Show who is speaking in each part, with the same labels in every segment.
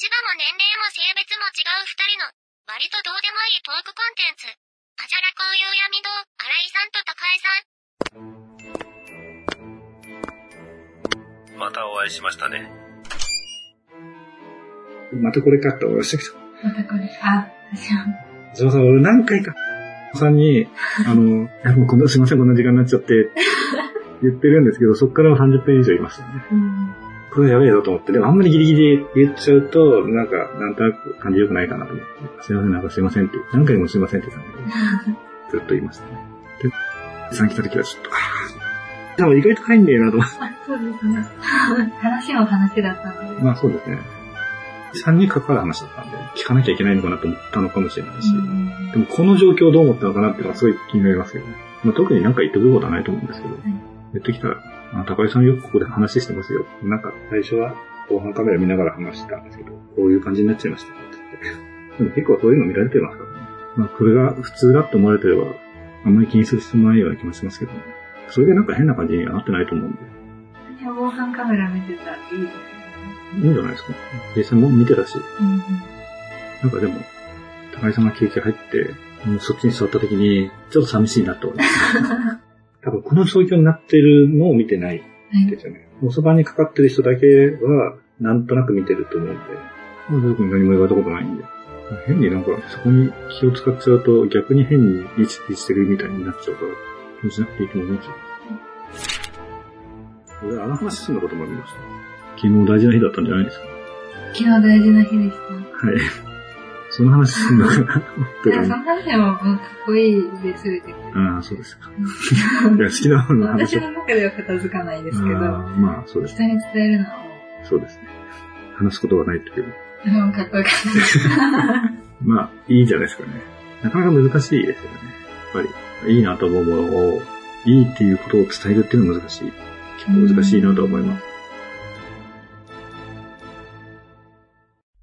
Speaker 1: 立場も年齢も性別も違う二人の、割とどうでもいいトークコンテンツ。あじゃらこういう闇堂、新井さんと高
Speaker 2: 井さん。またお会いしましたね。
Speaker 3: またこれかって思いましたけど。
Speaker 4: またこれ、あ、私は。
Speaker 3: そうそう、俺何回か、さんに、あの、もうこんな、すいません、こんな時間になっちゃって、言ってるんですけど、そこから30分以上いましたね。うんこれやべえぞと思って、でもあんまりギリギリ言っちゃうと、なんか、なんとなく感じ良くないかなと思って、すいません、なんかすいませんって、何回もすいませんって言ったんだけど、ずっと言いましたね。で、さん来た時はちょっと、ああ、でも意外と帰んねえなと思って。
Speaker 4: そうですね。話の話だったの
Speaker 3: で。まあそうですね。3に関わる話だったんで、聞かなきゃいけないのかなと思ったのかもしれないし、でもこの状況をどう思ったのかなっていうのはすごい気になりますけどね。まあ、特になんか言ってくることはないと思うんですけど、はい、言ってきたら、あ高井さんよくここで話してますよ。なんか最初は防犯カメラ見ながら話したんですけど、こういう感じになっちゃいましたってって。でも結構そういうの見られてますからね。まあこれが普通だって思われてれば、あんまり気にする必要ないような気もしますけどね。それでなんか変な感じにはなってないと思うんで。
Speaker 4: 防犯カメラ見てたらいいです
Speaker 3: いいんじゃないですか。実際も見てたし。うん、なんかでも、高井さんが救急入って、そっちに座った時に、ちょっと寂しいなと思います。多分この状況になってるのを見てないですよね。はい、おそばにかかってる人だけは、なんとなく見てると思うんで、まあ、僕に何も言われたことないんで。変になんか、そこに気を使っちゃうと、逆に変に意識してるみたいになっちゃうから、気にしなくていいと思いますよ。俺、あの話すんのこともありました。昨日大事な日だったんじゃないですか？
Speaker 4: 昨日大事な日でした。
Speaker 3: はい。その話すんのかな
Speaker 4: いや、その話もかっこいいで全て。
Speaker 3: ああ、そうですか。いや、好きな
Speaker 4: ものの話。私の中では片付かないですけど。
Speaker 3: まあ、そうです。
Speaker 4: 人に伝えるのは
Speaker 3: そうですね。話すことはないけど。
Speaker 4: でもかっこよかった。
Speaker 3: まあ、いいんじゃないですかね。なかなか難しいですよね。やっぱり、いいなと思うものを、いいっていうことを伝えるっていうのは難しい。結構難しいなと思います。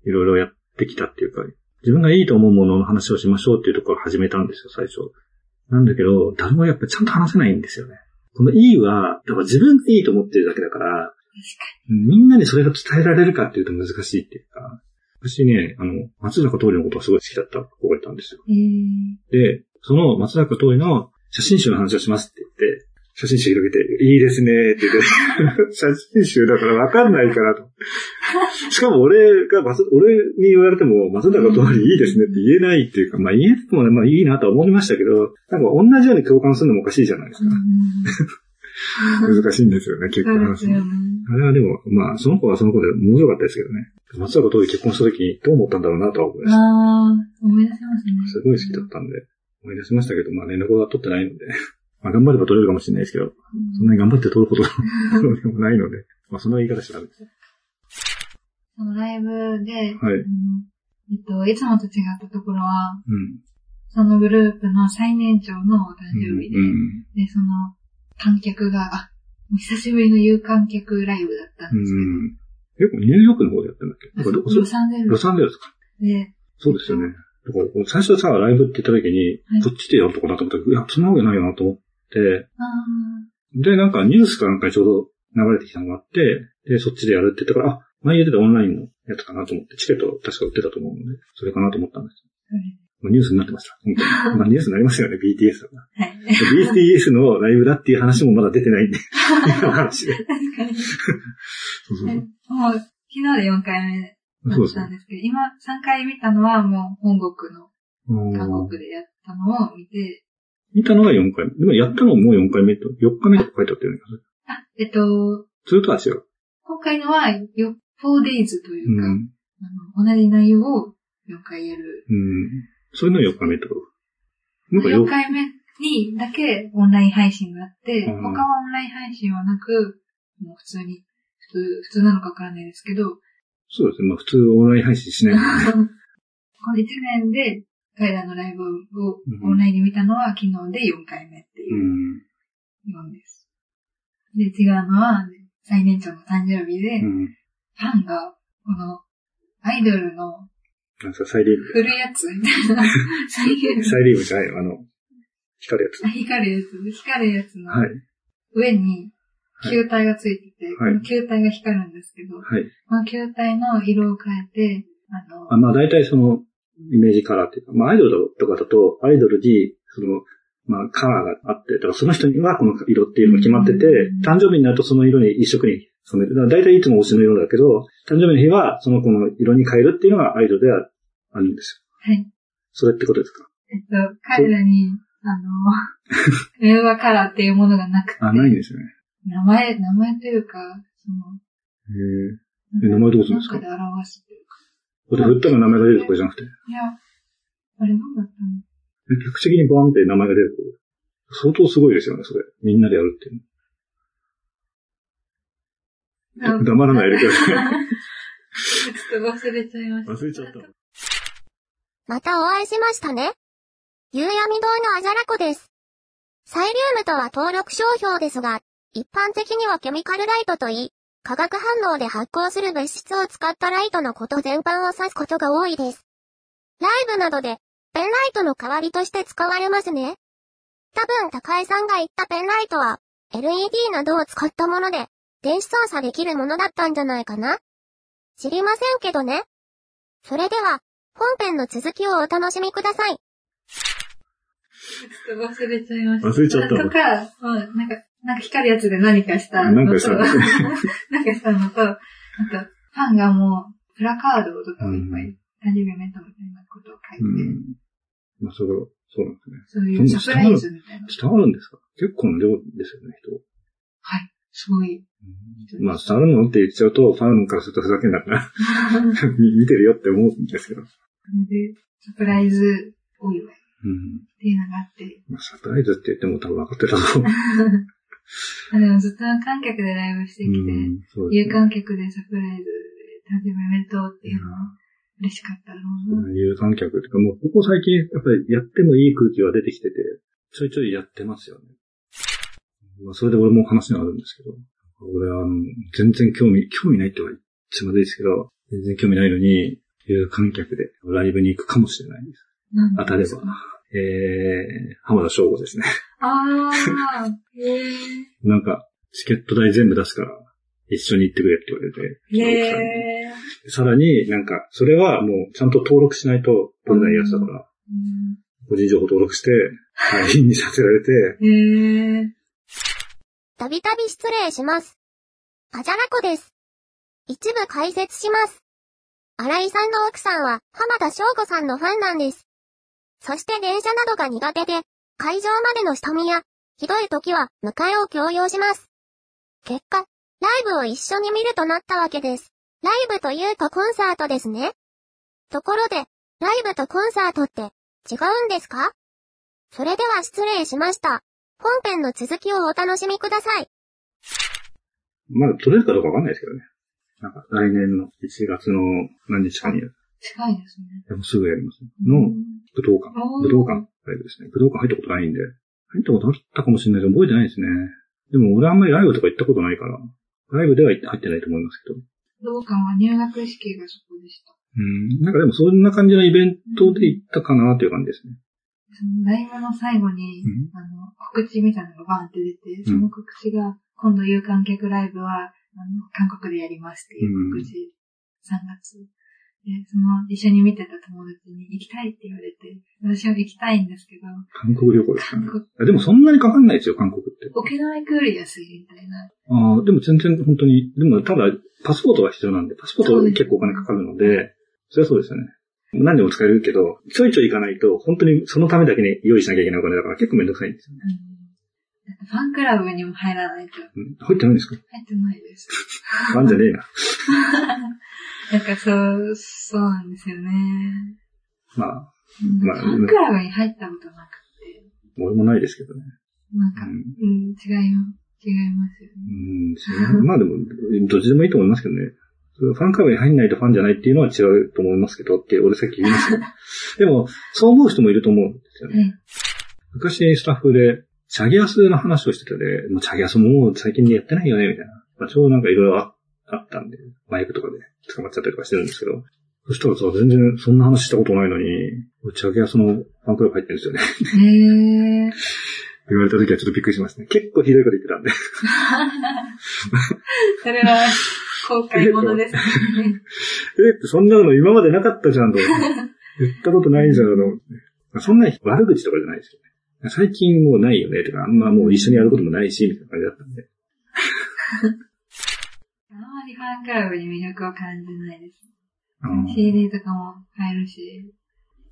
Speaker 3: いろいろやってきたっていうか、自分がいいと思うものの話をしましょうっていうところから始めたんですよ、最初。なんだけど、誰もやっぱちゃんと話せないんですよね。このいいは、だから自分がいいと思ってるだけだから、みんなにそれが伝えられるかっていうと難しいっていうか、私ね、あの、松坂桃李のことがすごい好きだった子がいたんですよ。で、その松坂桃李の写真集の話をしますって言って、写真集広げて、いいですねって言って、写真集だからわかんないからと。しかも俺が、俺に言われても、松坂通りいいですねって言えないっていうか、まあ言えてもまあいいなとは思いましたけど、なんか同じように共感するのもおかしいじゃないですか。難しいんですよね、結婚話。ね、あれはでも、まあ、その子はその子で面白かったですけどね。松坂通り結婚した時にどう思ったんだろうなとは思いました。
Speaker 4: ああ、思い出せますね。
Speaker 3: すごい好きだったんで、思い出しましたけど、まあ連絡は取ってないので。まあ、頑張れば取れるかもしれないですけど、そんなに頑張って取ることでもないので、まあ、その言い方しちゃダメです。
Speaker 4: そのライブで、はい。
Speaker 3: え
Speaker 4: っと、いつもと違ったところは、うん、そのグループの最年長のお誕生日で、うん、で、その、観客が、あ、久しぶりの有観客ライブだったんです
Speaker 3: けど。うん、結構ニューヨークの方でやったんだっけ？
Speaker 4: ロサンゼルス？
Speaker 3: ロサンゼルスか。
Speaker 4: で、
Speaker 3: そうですよね。だから、最初さ、ライブって言った時に、はい、こっちでやるとこだと思ったけど、いや、そんなわけないよなと思っ、で、なんかニュースかなんかにちょうど流れてきたのがあって、で、そっちでやるって言ったから、あ、前言ってたオンラインのやつかなと思って、チケット確か売ってたと思うので、それかなと思ったんです。はい、ニュースになってました。本当に。まあニュースになりますよね、BTS とか。はい、BTS のライブだっていう話もまだ出てないんで。話で。確
Speaker 4: かに。そうそうもう、昨日で4回目だったんですけど、今3回見たのはもう本国の、韓国でやったのを見て、
Speaker 3: 見たのが4回目。でもやったのも4回目と、4日目と書いてあったよね。
Speaker 4: あ、えっと、
Speaker 3: ずっとは違う。
Speaker 4: 今回のは、4 days というか、うん、あの同じ内容を4回やる。
Speaker 3: うん。それの4日目と？
Speaker 4: なんか 4, 回目にだけオンライン配信があって、他はオンライン配信はなく、もう普通に、普通、普通なのかわからないですけど。
Speaker 3: そうですね。まあ普通オンライン配信しない、ね、こ
Speaker 4: の1年で彼らのライブをオンラインで見たのは昨日で4回目っていう4です。で、違うのは、最年長の誕生日で、ファンが、この、アイドルの、
Speaker 3: サイリウム。
Speaker 4: 振るやつみたいな。
Speaker 3: サイリウム。サイリウムじゃないあの、光るやつ。
Speaker 4: 光るやつ。光るやつの、上に、球体がついてて、
Speaker 3: はい
Speaker 4: この球体が光るんですけど、
Speaker 3: はい。
Speaker 4: この球体の色を変えて、あの、
Speaker 3: あまあ大体その、イメージカラーっていうか、まあアイドルとかだと、アイドルに、その、まあカラーがあって、だからその人にはこの色っていうのが決まってて
Speaker 4: うん、
Speaker 3: 誕生日になるとその色に一色に染める。だから大体いつも推しの色だけど、誕生日の日はその子の色に変えるっていうのがアイドルではあるんですよ。
Speaker 4: はい。
Speaker 3: それってことですか？
Speaker 4: えっと、彼らに、あの、メンバーカラーっていうものがなくて、
Speaker 3: あ、ないんですね。
Speaker 4: 名前、名前というか、その、
Speaker 3: へえ。え名前どうするんですか？
Speaker 4: で表す。
Speaker 3: これ振ったら名前が出るとかじゃなくて、
Speaker 4: いや、あれなんだったの？
Speaker 3: え客席にバーンって名前が出ると、相当すごいですよね、それ。みんなでやるっていうの。黙らないでください。
Speaker 4: ちょっと忘れちゃいました。
Speaker 3: 忘れちゃった。
Speaker 1: またお会いしましたね。夕闇堂のアジャラコです。サイリウムとは登録商標ですが、一般的にはケミカルライトといい、化学反応で発光する物質を使ったライトのこと全般を指すことが多いです。ライブなどで、ペンライトの代わりとして使われますね。多分高井さんが言ったペンライトは、LED などを使ったもので、電子操作できるものだったんじゃないかな知りませんけどね。それでは、本編の続きをお楽しみください。
Speaker 4: ちょっと忘れちゃいました。
Speaker 3: 忘れちゃった
Speaker 4: とか、うんなんか、なんか光るやつで何かしたのと、なんかしたのと、あと、ファンがもう、プラカードとかをいっぱい、誕生日おめでとうみたいなことを書いて、
Speaker 3: うん。まあ、それは、そうなんですね。
Speaker 4: そういうサプライズみたいな。
Speaker 3: 伝わるんですか？結構な量ですよね、人。
Speaker 4: はい。すごい。
Speaker 3: まあ、伝わるのって言っちゃうと、ファンからするとふざけんなから、見てるよって思うんですけど。
Speaker 4: で、サプライズお祝いっ
Speaker 3: うん。
Speaker 4: ていうのがあって、
Speaker 3: まあ、サプライズって言っても多分分かってたと思う。
Speaker 4: あでもずっと無観客でライブしてきて、
Speaker 3: うん、ね。
Speaker 4: 有観客でサプライズで誕生日おめでとうっていうのは嬉しかったな。
Speaker 3: うん有観客っていうか、もうここ最近、やっぱりやってもいい空気は出てきてて、ちょいちょいやってますよね。まあ、それで俺も話があるんですけど、俺は、あの、全然興味、興味ないって言われちまずいですけど、全然興味ないのに、有観客でライブに行くかもしれないです。当たれば。えー、浜田省吾ですね。
Speaker 4: ああ、へえ。
Speaker 3: なんか、チケット代全部出すから、一緒に行ってくれって言われて。
Speaker 4: へ
Speaker 3: 奥さらになんか、それはもうちゃんと登録しないと取れないやつだから、
Speaker 4: うん
Speaker 3: 個人情報登録して、LINE にさせられて、
Speaker 4: へえ。
Speaker 1: たびたび失礼します。あじゃらこです。一部解説します。新井さんの奥さんは浜田省吾さんのファンなんです。そして電車などが苦手で、会場までの下見や、ひどい時は迎えを強要します。結果、ライブを一緒に見るとなったわけです。ライブというとコンサートですね。ところで、ライブとコンサートって違うんですか？それでは失礼しました。本編の続きをお楽しみください。
Speaker 3: まだ取れるかどうかわかんないですけどね。なんか来年の1月の何日かに、
Speaker 4: 近いですね。
Speaker 3: でもすぐやります。の武道館。武道館ライブですね。武道館入ったことないんで。入ったことあったかもしれないけど覚えてないですね。でも俺あんまりライブとか行ったことないから、ライブでは入ってないと思いますけど。
Speaker 4: 武道館は入学式がそこでした。
Speaker 3: うん。なんかでもそんな感じのイベントで行ったかなっていう感じですね。
Speaker 4: そのライブの最後に、
Speaker 3: うん
Speaker 4: あの、告知みたいなのがバーンって出て、その告知が、今度有観客ライブは、あの、韓国でやりますっていう告知、3月。で、その、一緒に見てた友達に行きたいって言われて、私は行きたいんですけど、
Speaker 3: 韓国旅行ですかね。
Speaker 4: 韓国、
Speaker 3: あでもそんなにかかんないですよ、韓国って。
Speaker 4: 沖縄行くより安いみたいな。
Speaker 3: ああ、でも全然本当に、でもただ、パスポートが必要なんで、パスポート結構お金かかるので、それはそうですよね。何でも使えるけど、ちょいちょい行かないと、本当にそのためだけに用意しなきゃいけないお金だから結構めんどくさいんですよね。
Speaker 4: うんファンクラブにも入らないと
Speaker 3: うん入ってないんですか？
Speaker 4: 入ってないです。
Speaker 3: ファンじゃねえな。
Speaker 4: なんかそう、そうなんですよね。
Speaker 3: まあ、
Speaker 4: うん
Speaker 3: まあ
Speaker 4: ファンクラブに入ったことなくて、
Speaker 3: 俺もないですけどね。
Speaker 4: なんか、
Speaker 3: う
Speaker 4: うんん、違います。違いますよね。
Speaker 3: うん、まあでも、どっちでもいいと思いますけどね。ファンクラブに入んないとファンじゃないっていうのは違うと思いますけどって、俺さっき言いましたよ。でも、そう思う人もいると思うんですよね。
Speaker 4: はい。
Speaker 3: 昔スタッフで、チャゲアスの話をしててで、もうチャゲアスもう最近やってないよね、みたいな。まあ、ちょうどなんかいろいろああったんで、マイクとかで捕まっちゃったりとかしてるんですけど、そしたらさ、全然そんな話したことないのに、チャゲアスのファンクラブ入ってるんですよね。
Speaker 4: へー。
Speaker 3: 言われた時はちょっとびっくりしましたね。結構ひどいこと言ってたんで。
Speaker 4: それは、後悔者ですね。
Speaker 3: え、そんなの今までなかったじゃんと。言ったことないじゃんと。そんなに悪口とかじゃないですよね。最近もうないよね、とか、あんまもう一緒にやることもないし、みたいな感じだったんで。
Speaker 4: りファンクラブに魅力を感じないです。CD とかも買えるし。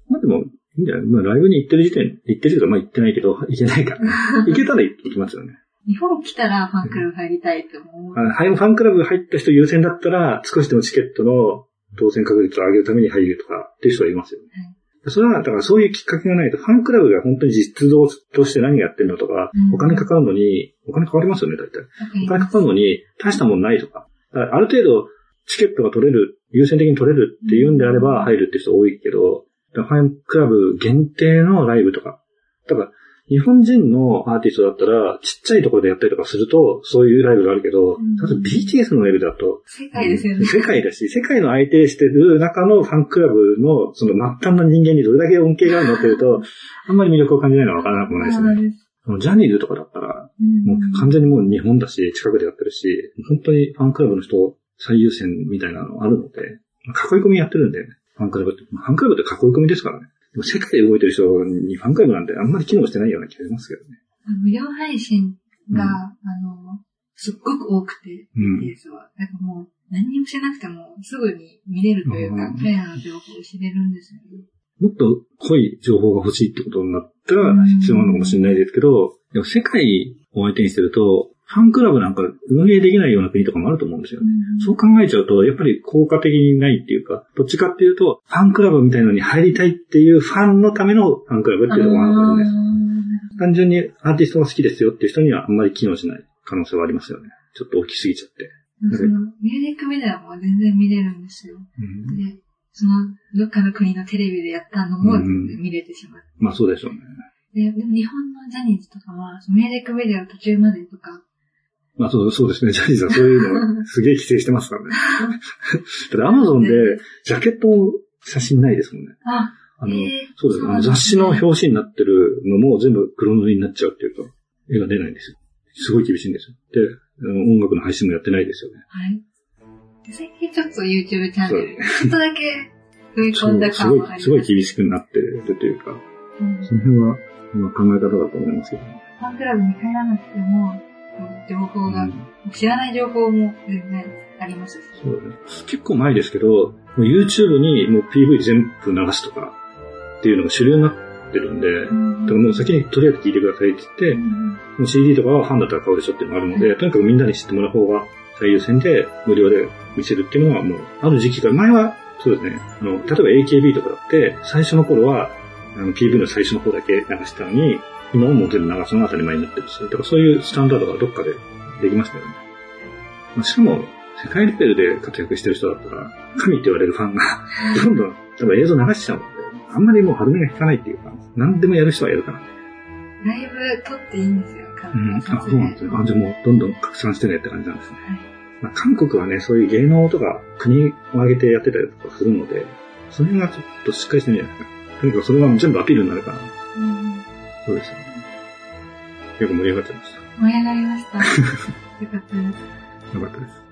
Speaker 3: まあでも、いいんじゃない？まあライブに行ってる時点、行ってるけど、まあ行ってないけど、行けないから、ね。行けたら行きますよね。
Speaker 4: 日本来たらファンクラブ入りたいと思う。
Speaker 3: あファンクラブ入った人優先だったら、少しでもチケットの当選確率を上げるために入るとかっていう人はいますよね。はいそれは、だからそういうきっかけがないと、ファンクラブが本当に実動として何やってるのとか、うん、お金かかるのに、お金かかりますよね、大体。お金かかるのに、大したもんないとか。かある程度、チケットが取れる、優先的に取れるっていうんであれば入るって人多いけど、ファンクラブ限定のライブとか。だから、日本人のアーティストだったら、ちっちゃいところでやったりとかすると、そういうライブがあるけど、うん、BTS のライブだと、
Speaker 4: 世界ですよね。
Speaker 3: 世界だし、世界の相手してる中のファンクラブの、その末端の人間にどれだけ恩恵があるのっていうと、あんまり魅力を感じないのはわからなくもないですね。ジャニーズとかだったら、もう完全にもう日本だし、近くでやってるし、本当にファンクラブの人最優先みたいなのあるので、囲い込みやってるんで、ファンクラブって。ファンクラブって囲い込みですからね。でも世界で動いてる人にファンクラブなんてあんまり機能してないような気がしますけどね。
Speaker 4: 無料配信が、うん、あの、すっごく多くて、うん、ですわ。なんかもう、何にもしなくても、すぐに見れるというか、彼らの情報を知れるんですよね。
Speaker 3: もっと濃い情報が欲しいってことになったら必要なのかもしれないですけど、でも世界を相手にしてると、ファンクラブなんか運営できないような国とかもあると思うんですよね。うん、そう考えちゃうと、やっぱり効果的にないっていうか、どっちかっていうと、ファンクラブみたいなのに入りたいっていうファンのためのファンクラブっていうところがあるのかもね。単純にアーティストが好きですよっていう人にはあんまり機能しない可能性はありますよね。ちょっと大きすぎちゃって。
Speaker 4: そのミュージックビデオも全然見れるんですよ。うん、で、その、どっかの国のテレビでやったのも見れてしまう。
Speaker 3: まあそうでしょうね。
Speaker 4: で、でも日本のジャニーズとかは、ミュージックビデオ途中までとか、
Speaker 3: まあそうそうですね。ジャニーズはそういうのすげえ規制してますからね。ただアマゾンでジャケット写真ないですもんね。
Speaker 4: あ
Speaker 3: あの、そうです。あの雑誌の表紙になってるのも全部黒塗りになっちゃうっていうと、絵が出ないんですよ。すごい厳しいんですよ。で、音楽の配信もやってないですよね。
Speaker 4: はい。最近ちょっと YouTube チャンネル、ちょっとだけ踏み込んだ感
Speaker 3: があります。すごい、すごい厳しくなってるというか、うん、その辺は、まあ、考え方だと思いますけど、ね。
Speaker 4: ファンクラブに入らなくても、情報が、うん、知らない情報も全然あります
Speaker 3: そうね。結構前ですけど、YouTube にもう PV 全部流すとかっていうのが主流になってるんで、うん、だからもう先にとりあえず聞いてくださいって言って、うん、CD とかはファンだったら買うでしょっていうのがあるので、とにかくみんなに知ってもらう方が最優先で無料で見せるっていうのはもう、ある時期から、前はそうですね、あの、例えば AKB とかだって、最初の頃は、あの PV の最初の方だけ流したのに、今もモデル流すのが当たり前になってるし、だからそういうスタンダードがどっかでできましたよね。まあ、しかも、世界レベルで活躍してる人だったら、神って言われるファンがどんどん、多分映像流しちゃうので、あんまりもう歯止めが効かないっていうか、何でもやる人はやるからね。
Speaker 4: ライブ撮っていいんですよ、
Speaker 3: うん、あ、そうなんですよ。あ、じゃあもうどんどん拡散してねって感じなんですね。はいまあ、韓国はね、そういう芸能とか国を挙げてやってたりとかするので、その辺がちょっとしっかりしてるんじゃないですか。とにかくそれが全部アピールになるから。うん、そうですよね。結構盛り上がっちゃいました。
Speaker 4: 盛り上がりました。よかったです。
Speaker 3: よかったです。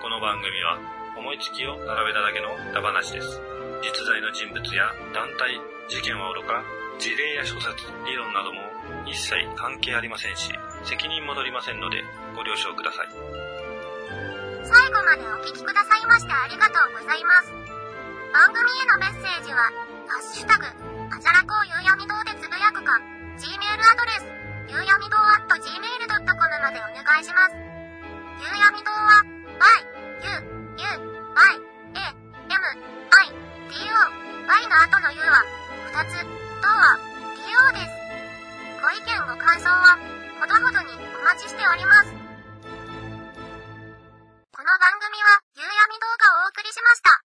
Speaker 2: この番組は思いつきを並べただけの歌話です。実在の人物や団体、事件はおろか、事例や諸説、理論なども一切関係ありませんし、責任も取りませんのでご了承ください。
Speaker 1: 最後までお聞きくださいましてありがとうございます。番組へのメッセージは、ハッシュタグ、あじゃらこうゆうやみ堂でつぶやくか、Gmail アドレス、ゆうやみ堂 at gmail.com までお願いします。ゆうやみ堂は、y, u, u, y, a, m, i, d, o, y の後の u は、2つ、とは、d, o です。ご意見ご感想は、ほどほどにお待ちしております。この番組は、夕闇動画をお送りしました。